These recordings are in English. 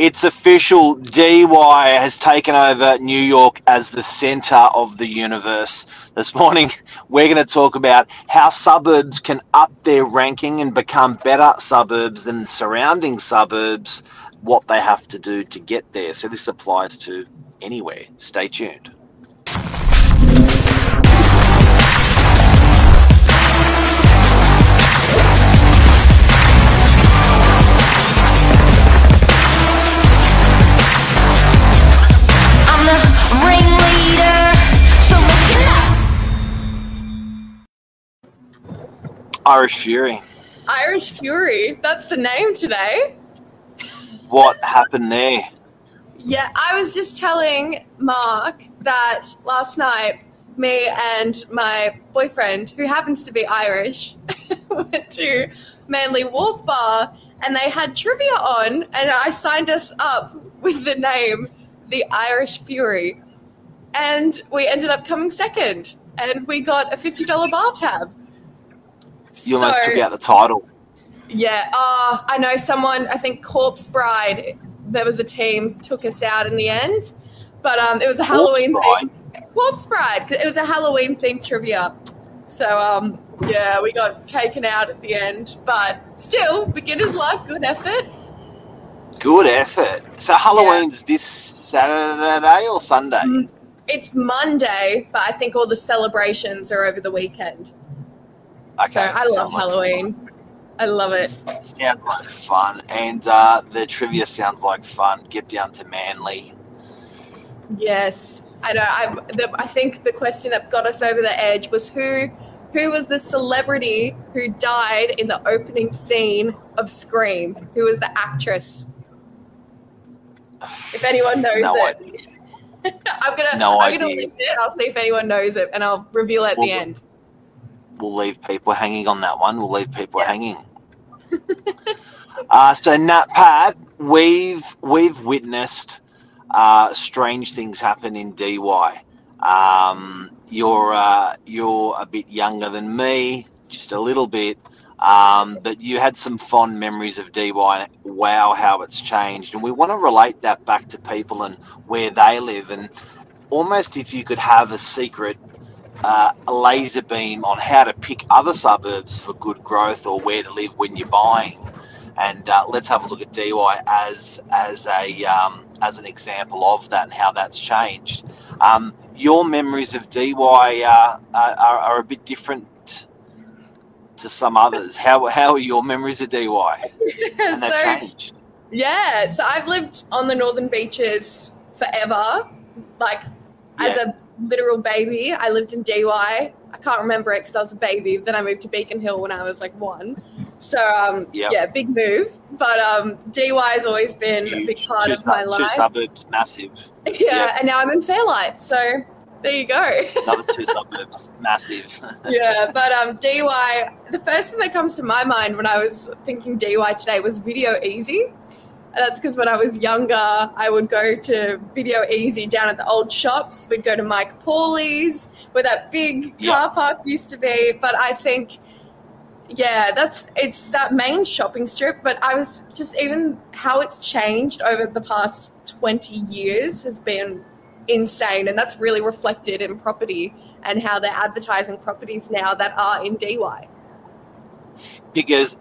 It's official. DY has taken over New York as the center of the universe. This morning, we're going to talk about how suburbs can up their ranking and become better suburbs than surrounding suburbs, what they have to do to get there. So, this applies to anywhere. Stay tuned. Ringleader, so listen up. Irish Fury. Irish Fury. That's the name today. What happened there? Yeah, I was just telling Mark that last night, me and my boyfriend, who happens to be Irish, went to Manly Wharf Bar and they had trivia on, and I signed us up with the name The Irish Fury. And we ended up coming second, and we got a $50 bar tab. You almost So- took out the title. Yeah, uh, I know someone, I think Corpse Bride, there was a team, took us out in the end. But um, it was a Halloween Bride? thing. Corpse Bride. It was a Halloween themed trivia. So, um, yeah, we got taken out at the end. But still, beginner's luck, good effort. Good effort. So Halloween's this Saturday or Sunday? Mm. It's Monday, but I think all the celebrations are over the weekend. Okay. so I love Halloween. I love it. Sounds like fun, and uh, the trivia sounds like fun. Get down to Manly. Yes, I know. I, the, I think the question that got us over the edge was who, who was the celebrity who died in the opening scene of Scream? Who was the actress? If anyone knows No it, idea. I'm gonna No I'm gonna idea. list it. I'll see if anyone knows it, and I'll reveal it at the end. We'll leave people hanging on that one. We'll leave people Yeah. hanging. uh, so Nat Pat, we've we've witnessed uh, strange things happen in DY. Um, you're uh, you're a bit younger than me, just a little bit, um, but you had some fond memories of DY. Wow, how it's changed, and we want to relate that back to people and where they live, and almost if you could have a secret uh, laser beam on how to pick other suburbs for good growth or where to live when you're buying. And uh, let's have a look at DY as as a um, as an example of that and how that's changed. Um, your memories of DY uh, are, are a bit different to some others. How how are your memories of DY? And so changed. yeah, so I've lived on the northern beaches forever, like as a literal baby. I lived in DY. I can't remember it because I was a baby. Then I moved to Beacon Hill when I was like one. So um, Yep. yeah, big move. But um, DY has always been a big part two, of my su- two life. suburbs, massive. yeah, Yep. and now I'm in Fairlight. So there you go. Another two suburbs, massive. yeah, but um, DY. The first thing that comes to my mind when I was thinking DY today was Video Easy. And that's because when I was younger, I would go to Video Easy down at the old shops. We'd go to Mike Pauly's, where that big Yeah. car park used to be. But I think, yeah, that's it's that main shopping strip. But I was just even how it's changed over the past twenty years has been insane, and that's really reflected in property and how they're advertising properties now that are in DY. because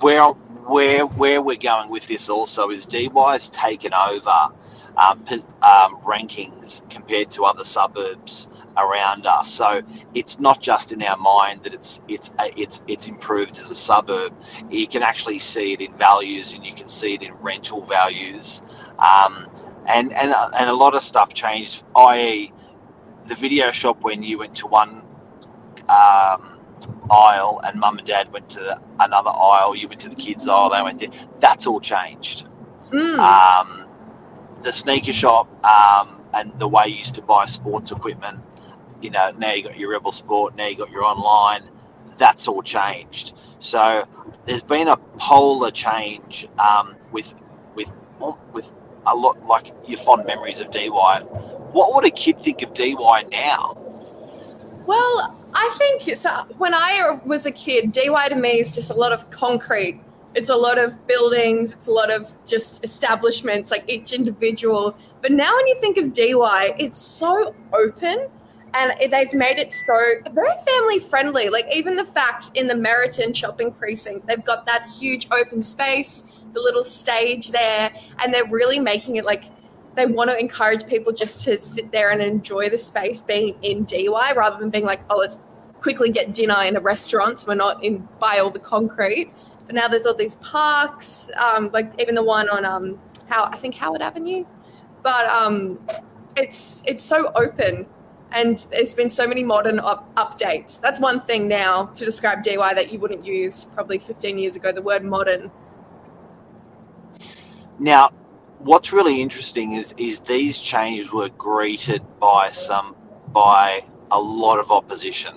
where where where we're going with this also is DY has taken over um, um, rankings compared to other suburbs around us. So it's not just in our mind that it's it's uh, it's it's improved as a suburb. You can actually see it in values, and you can see it in rental values, um, and and and a lot of stuff changed. I.e., the video shop when you went to one. Um, aisle and mum and dad went to another aisle you went to the kids aisle they went there that's all changed Mm. um, the sneaker shop um, and the way you used to buy sports equipment you know now you got your rebel sport now you got your online that's all changed so there's been a polar change um, with with with a lot like your fond memories of dy what would a kid think of dy now Well, I think so. When I was a kid, DY to me is just a lot of concrete It's a lot of buildings, it's a lot of just establishments, like each individual. But now when you think of DY, it's so open and they've made it so very family friendly. Like even the fact in the Meriton shopping precinct, they've got that huge open space, the little stage there, and they're really making it like they want to encourage people just to sit there and enjoy the space being in DY rather than being like, oh, let's quickly get dinner in a restaurant so we're not in by all the concrete. But now there's all these parks, um, like even the one on um, how I think Howard Avenue. But um, it's it's so open and there's been so many modern up- updates. That's one thing now to describe DY that you wouldn't use probably 15 years ago. The word modern. Now, what's really interesting is is these changes were greeted by some by a lot of opposition.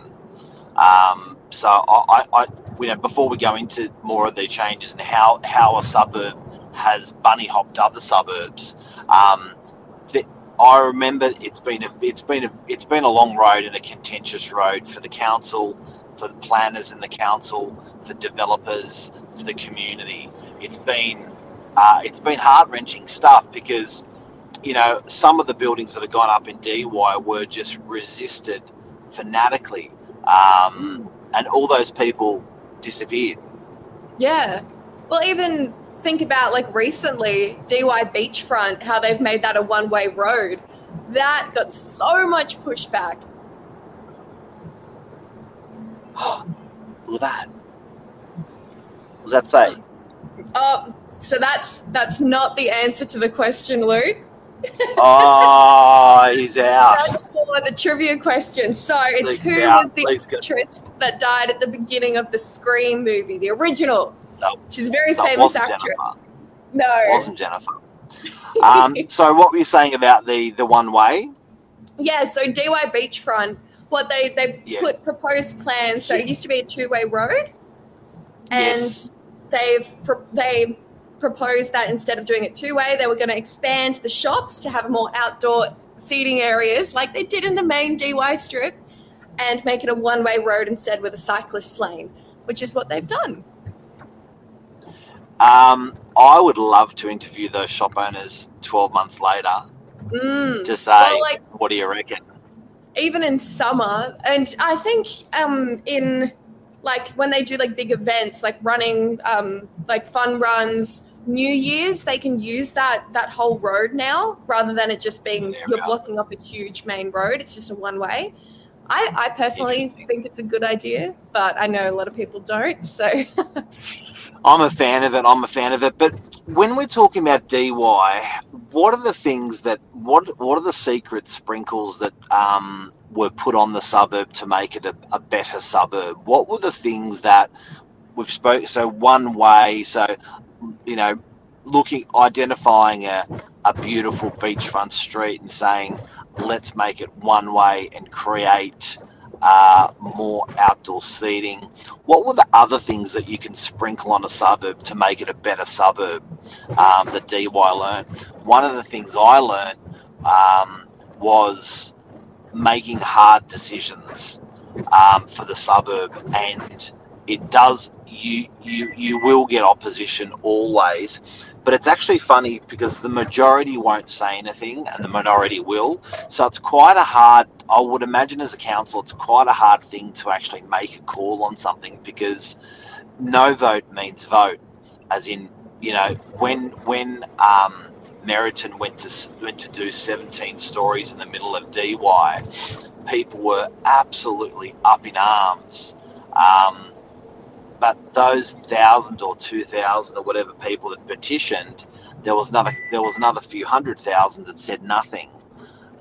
Um, so I, I, you know, before we go into more of the changes and how how a suburb has bunny hopped other suburbs, um, the, I remember it's been a it's been a it's been a long road and a contentious road for the council, for the planners in the council, for developers, for the community. It's been uh, it's been heart wrenching stuff because you know some of the buildings that have gone up in DY were just resisted fanatically, um, and all those people disappeared. Yeah. Well, even think about like recently DY Beachfront, how they've made that a one way road. That got so much pushback. Look at that. What does that say? Oh, so that's that's not the answer to the question, Lou. Oh, he's out. That's for the trivia question. So it's Luke's who out. was the Luke's actress that died at the beginning of the Scream movie, the original? So, She's a very so famous actress. Jennifer. No. It wasn't Jennifer. Um, so what were you saying about the the one way? Yeah, so DY Beachfront, what they they Yeah. put proposed plans. So it used to be a two way road, and Yes. they've they proposed that instead of doing it two way, they were going to expand the shops to have more outdoor seating areas, like they did in the main DY strip, and make it a one way road instead with a cyclist lane, which is what they've done. Um, I would love to interview those shop owners 12 months later Mm. to say, Well, like- what do you reckon? even in summer and i think um in like when they do like big events like running um like fun runs new year's they can use that that whole road now rather than it just being you're blocking off a huge main road it's just a one way i i personally think it's a good idea but i know a lot of people don't so I'm a fan of it. I'm a fan of it. But when we're talking about DY, what are the things that what what are the secret sprinkles that um, were put on the suburb to make it a, a better suburb? What were the things that we've spoke? So one way. So you know, looking identifying a, a beautiful beachfront street and saying, let's make it one way and create uh, more outdoor seating. What were the other things that you can sprinkle on a suburb to make it a better suburb um, that DY learned? One of the things I learned um, was making hard decisions um, for the suburb, and it does. You you you will get opposition always, but it's actually funny because the majority won't say anything and the minority will. So it's quite a hard. I would imagine as a council, it's quite a hard thing to actually make a call on something because no vote means vote. As in, you know, when when um, Meriton went to went to do 17 stories in the middle of DY, people were absolutely up in arms. Um, but those thousand or two thousand or whatever people that petitioned, there was another there was another few hundred thousand that said nothing.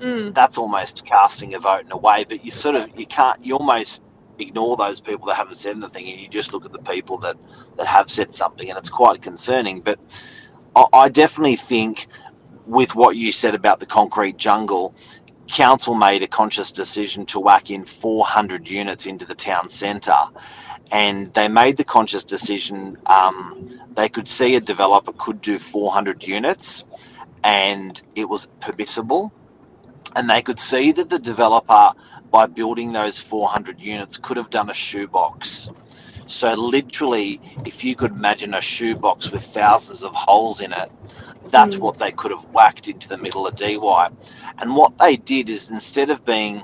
mm, That's almost casting a vote in a way. But you sort of you can't you almost ignore those people that haven't said anything, and you just look at the people that that have said something, and it's quite concerning. But I, I definitely think with what you said about the concrete jungle, council made a conscious decision to whack in 400 units into the town centre. And they made the conscious decision. Um, they could see a developer could do 400 units, and it was permissible. And they could see that the developer, by building those 400 units, could have done a shoebox. So literally, if you could imagine a shoebox with thousands of holes in it, that's Mm. what they could have whacked into the middle of DY. And what they did is instead of being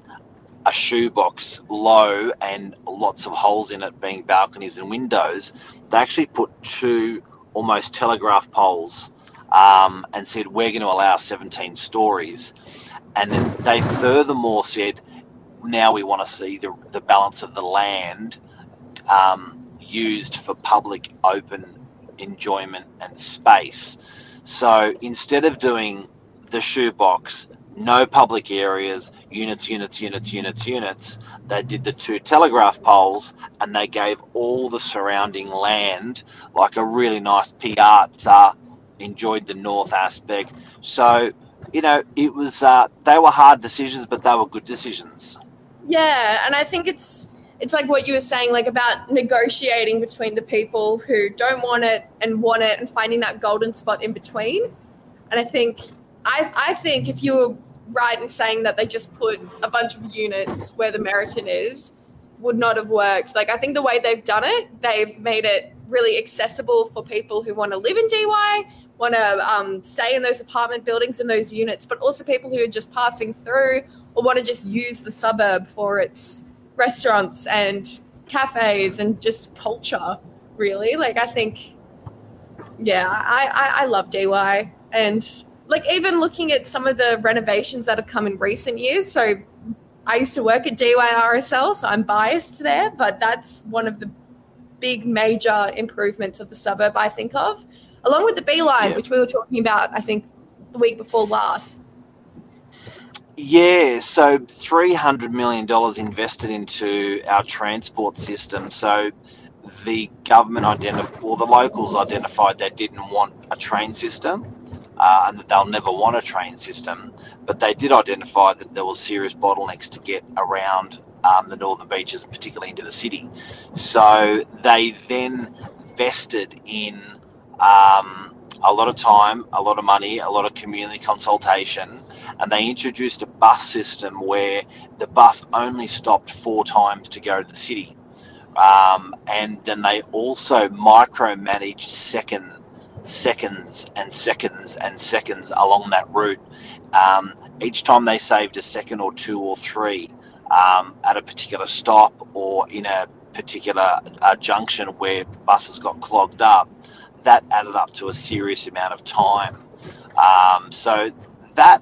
a shoebox low and lots of holes in it being balconies and windows, they actually put two almost telegraph poles um, and said, We're going to allow 17 stories. And then they furthermore said, Now we want to see the, the balance of the land um, used for public open enjoyment and space. So instead of doing the shoebox, no public areas, units, units, units, units, units, they did the two telegraph poles and they gave all the surrounding land like a really nice piazza, enjoyed the north aspect. So, you know, it was, uh, they were hard decisions, but they were good decisions. Yeah, and I think it's it's like what you were saying, like about negotiating between the people who don't want it and want it, and finding that golden spot in between. And I think I I think if you were right in saying that they just put a bunch of units where the Meriton is, would not have worked. Like I think the way they've done it, they've made it really accessible for people who want to live in DY, want to um, stay in those apartment buildings and those units, but also people who are just passing through or want to just use the suburb for its restaurants and cafes and just culture. Really, like I think, yeah, I I, I love DY and like even looking at some of the renovations that have come in recent years. So I used to work at DYRSL, so I'm biased there, but that's one of the big major improvements of the suburb I think of, along with the B-Line, Yeah. which we were talking about, I think, the week before last. Yeah, so three hundred million dollars invested into our transport system. So the government identified, or the locals identified, they didn't want a train system, uh, and that they'll never want a train system. But they did identify that there was serious bottlenecks to get around um, the northern beaches, particularly into the city. So they then vested in um, a lot of time, a lot of money, a lot of community consultation and they introduced a bus system where the bus only stopped four times to go to the city. Um, and then they also micromanaged second seconds and seconds and seconds along that route. Um, each time they saved a second or two or three um, at a particular stop or in a particular uh, junction where buses got clogged up, that added up to a serious amount of time. Um, so that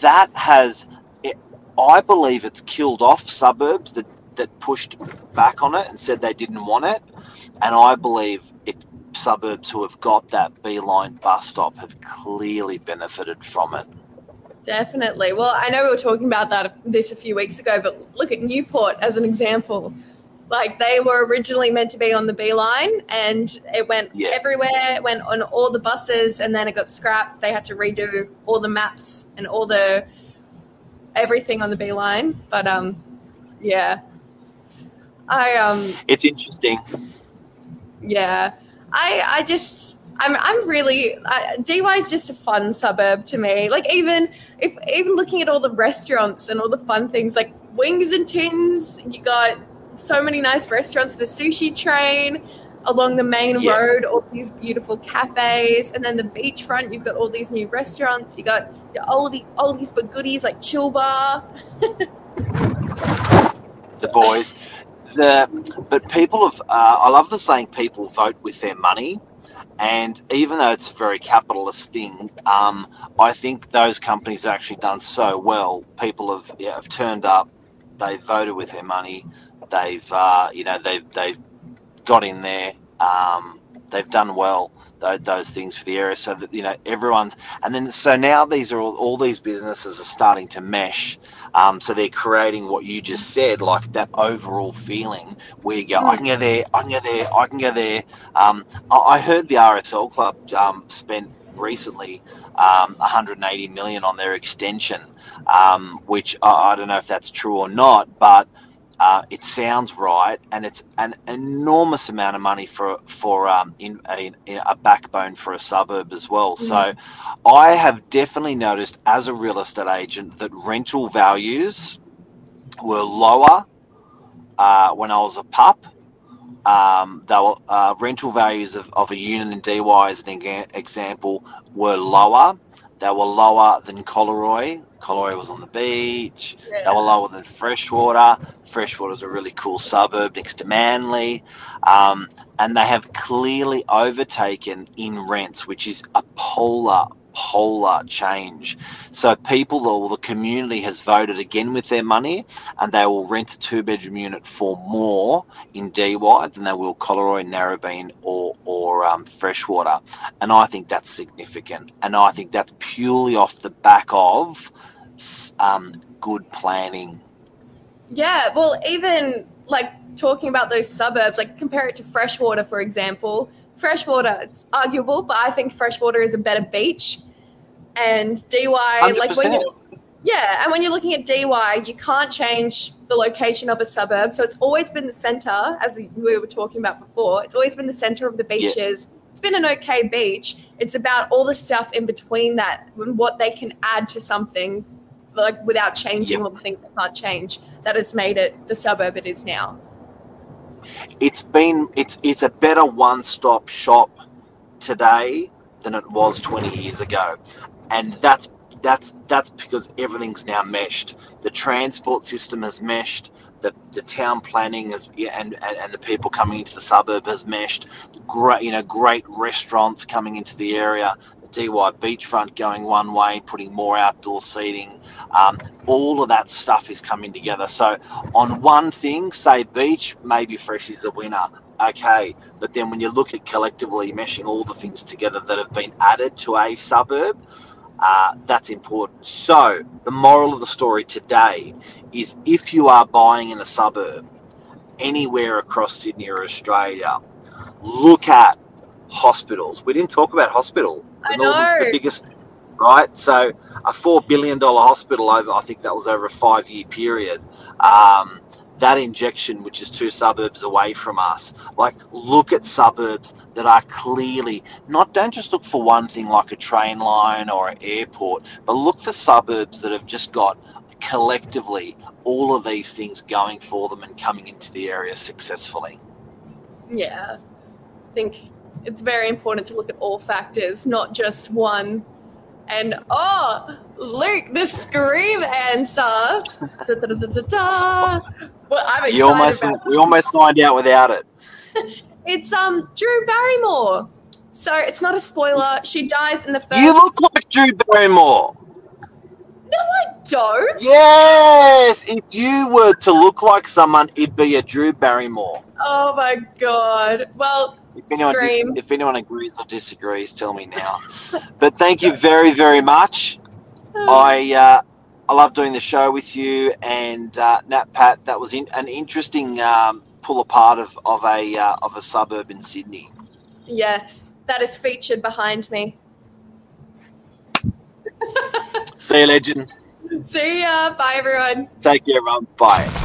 that has, it, I believe, it's killed off suburbs that that pushed back on it and said they didn't want it, and I believe it suburbs who have got that B-Line bus stop have clearly benefited from it. Definitely. Well, I know we were talking about that this a few weeks ago, but look at Newport as an example. Like they were originally meant to be on the B-Line, and it went Yeah. everywhere. It went on all the buses, and then it got scrapped. They had to redo all the maps and all the everything on the B-Line. But um, yeah, I um, It's interesting. yeah, I I just I'm I'm really I, DY is just a fun suburb to me. Like even if even looking at all the restaurants and all the fun things like Wings and Tins, you got so many nice restaurants. The sushi train along the main Yeah. road, all these beautiful cafes, and then the beachfront. You've got all these new restaurants. You got your oldie oldies but goodies like Chill Bar. the boys. The but people have. Uh, I love the saying people vote with their money, and even though it's a very capitalist thing, um, I think those companies have actually done so well. People have yeah, have turned up. They voted with their money. They've uh, you know they've they've got in there. Um, they've done well those, things for the area, so that you know everyone's. And then so now these are all, all these businesses are starting to mesh. Um, so they're creating what you just said, like that overall feeling where you go, I can go there, I can go there, I can go there. Um, I, heard the RSL club um, spent recently um, 180 million on their extension, um, which I, I don't know if that's true or not, but uh, it sounds right, and it's an enormous amount of money for for um, in, a, in a backbone for a suburb as well. So, I have definitely noticed as a real estate agent that rental values were lower uh, when I was a pup, um, they were, uh, rental values of, of a unit in DY, as an example, were lower. They were lower than Collaroy. Collaroy was on the beach. They were lower than Freshwater. Freshwater is a really cool suburb next to Manly. Um, and they have clearly overtaken in rents, which is a polar, polar change. So people or the community has voted again with their money and they will rent a two bedroom unit for more in DY than they will Collaroy, Narrabeen or, or um, Freshwater. And I think that's significant. And I think that's purely off the back of um, good planning. Yeah, well, even like talking about those suburbs, like compare it to freshwater, for example. Freshwater, it's arguable, but I think freshwater is a better beach. And DY, like when 100%. you, yeah, and when you're looking at DY, you can't change the location of a suburb. So it's always been the center, as we, we were talking about before. It's always been the center of the beaches. It's been an okay beach. It's about all the stuff in between that and what they can add to something, like without changing Yep. all the things that can't change. That has made it the suburb it is now. It's been it's it's a better one-stop shop today than it was 20 years ago. And that's that's that's because everything's now meshed. The transport system has meshed. The, the town planning is and, and and the people coming into the suburb has meshed. Great you know great restaurants coming into the area DY beachfront going one way putting more outdoor seating um, all of that stuff is coming together so on one thing, say beach, maybe Fresh is the winner. Okay, but then when you look at collectively meshing all the things together that have been added to a suburb, uh, that's important. So the moral of the story today is if you are buying in a suburb anywhere across Sydney or Australia, look at hospitals. We didn't talk about hospital. I northern- know. The biggest, right? So a four billion dollar hospital over, I think that was over a five year period. Um, that injection, which is two suburbs away from us, like look at suburbs that are clearly not. Don't just look for one thing like a train line or an airport, but look for suburbs that have just got collectively all of these things going for them and coming into the area successfully. Yeah. I think it's very important to look at all factors, not just one. And oh, Luke, the scream answer. Da, da, da, da, da. Well, I'm excited You almost about we almost signed out without it. It's um Drew Barrymore. So it's not a spoiler. She dies in the first. You look like Drew Barrymore. no, I don't. Yes, if you were to look like someone, it'd be a Drew Barrymore. Oh my god. Well, If anyone, dis- if anyone agrees or disagrees, tell me now. but thank you very, very much. I uh, I love doing the show with you, and uh, Nat Pat. That was in, an interesting um, pull apart of of a uh, of a suburb in Sydney. yes, that is featured behind me. See you, legend. See ya. Bye, everyone. Take care, everyone. Bye.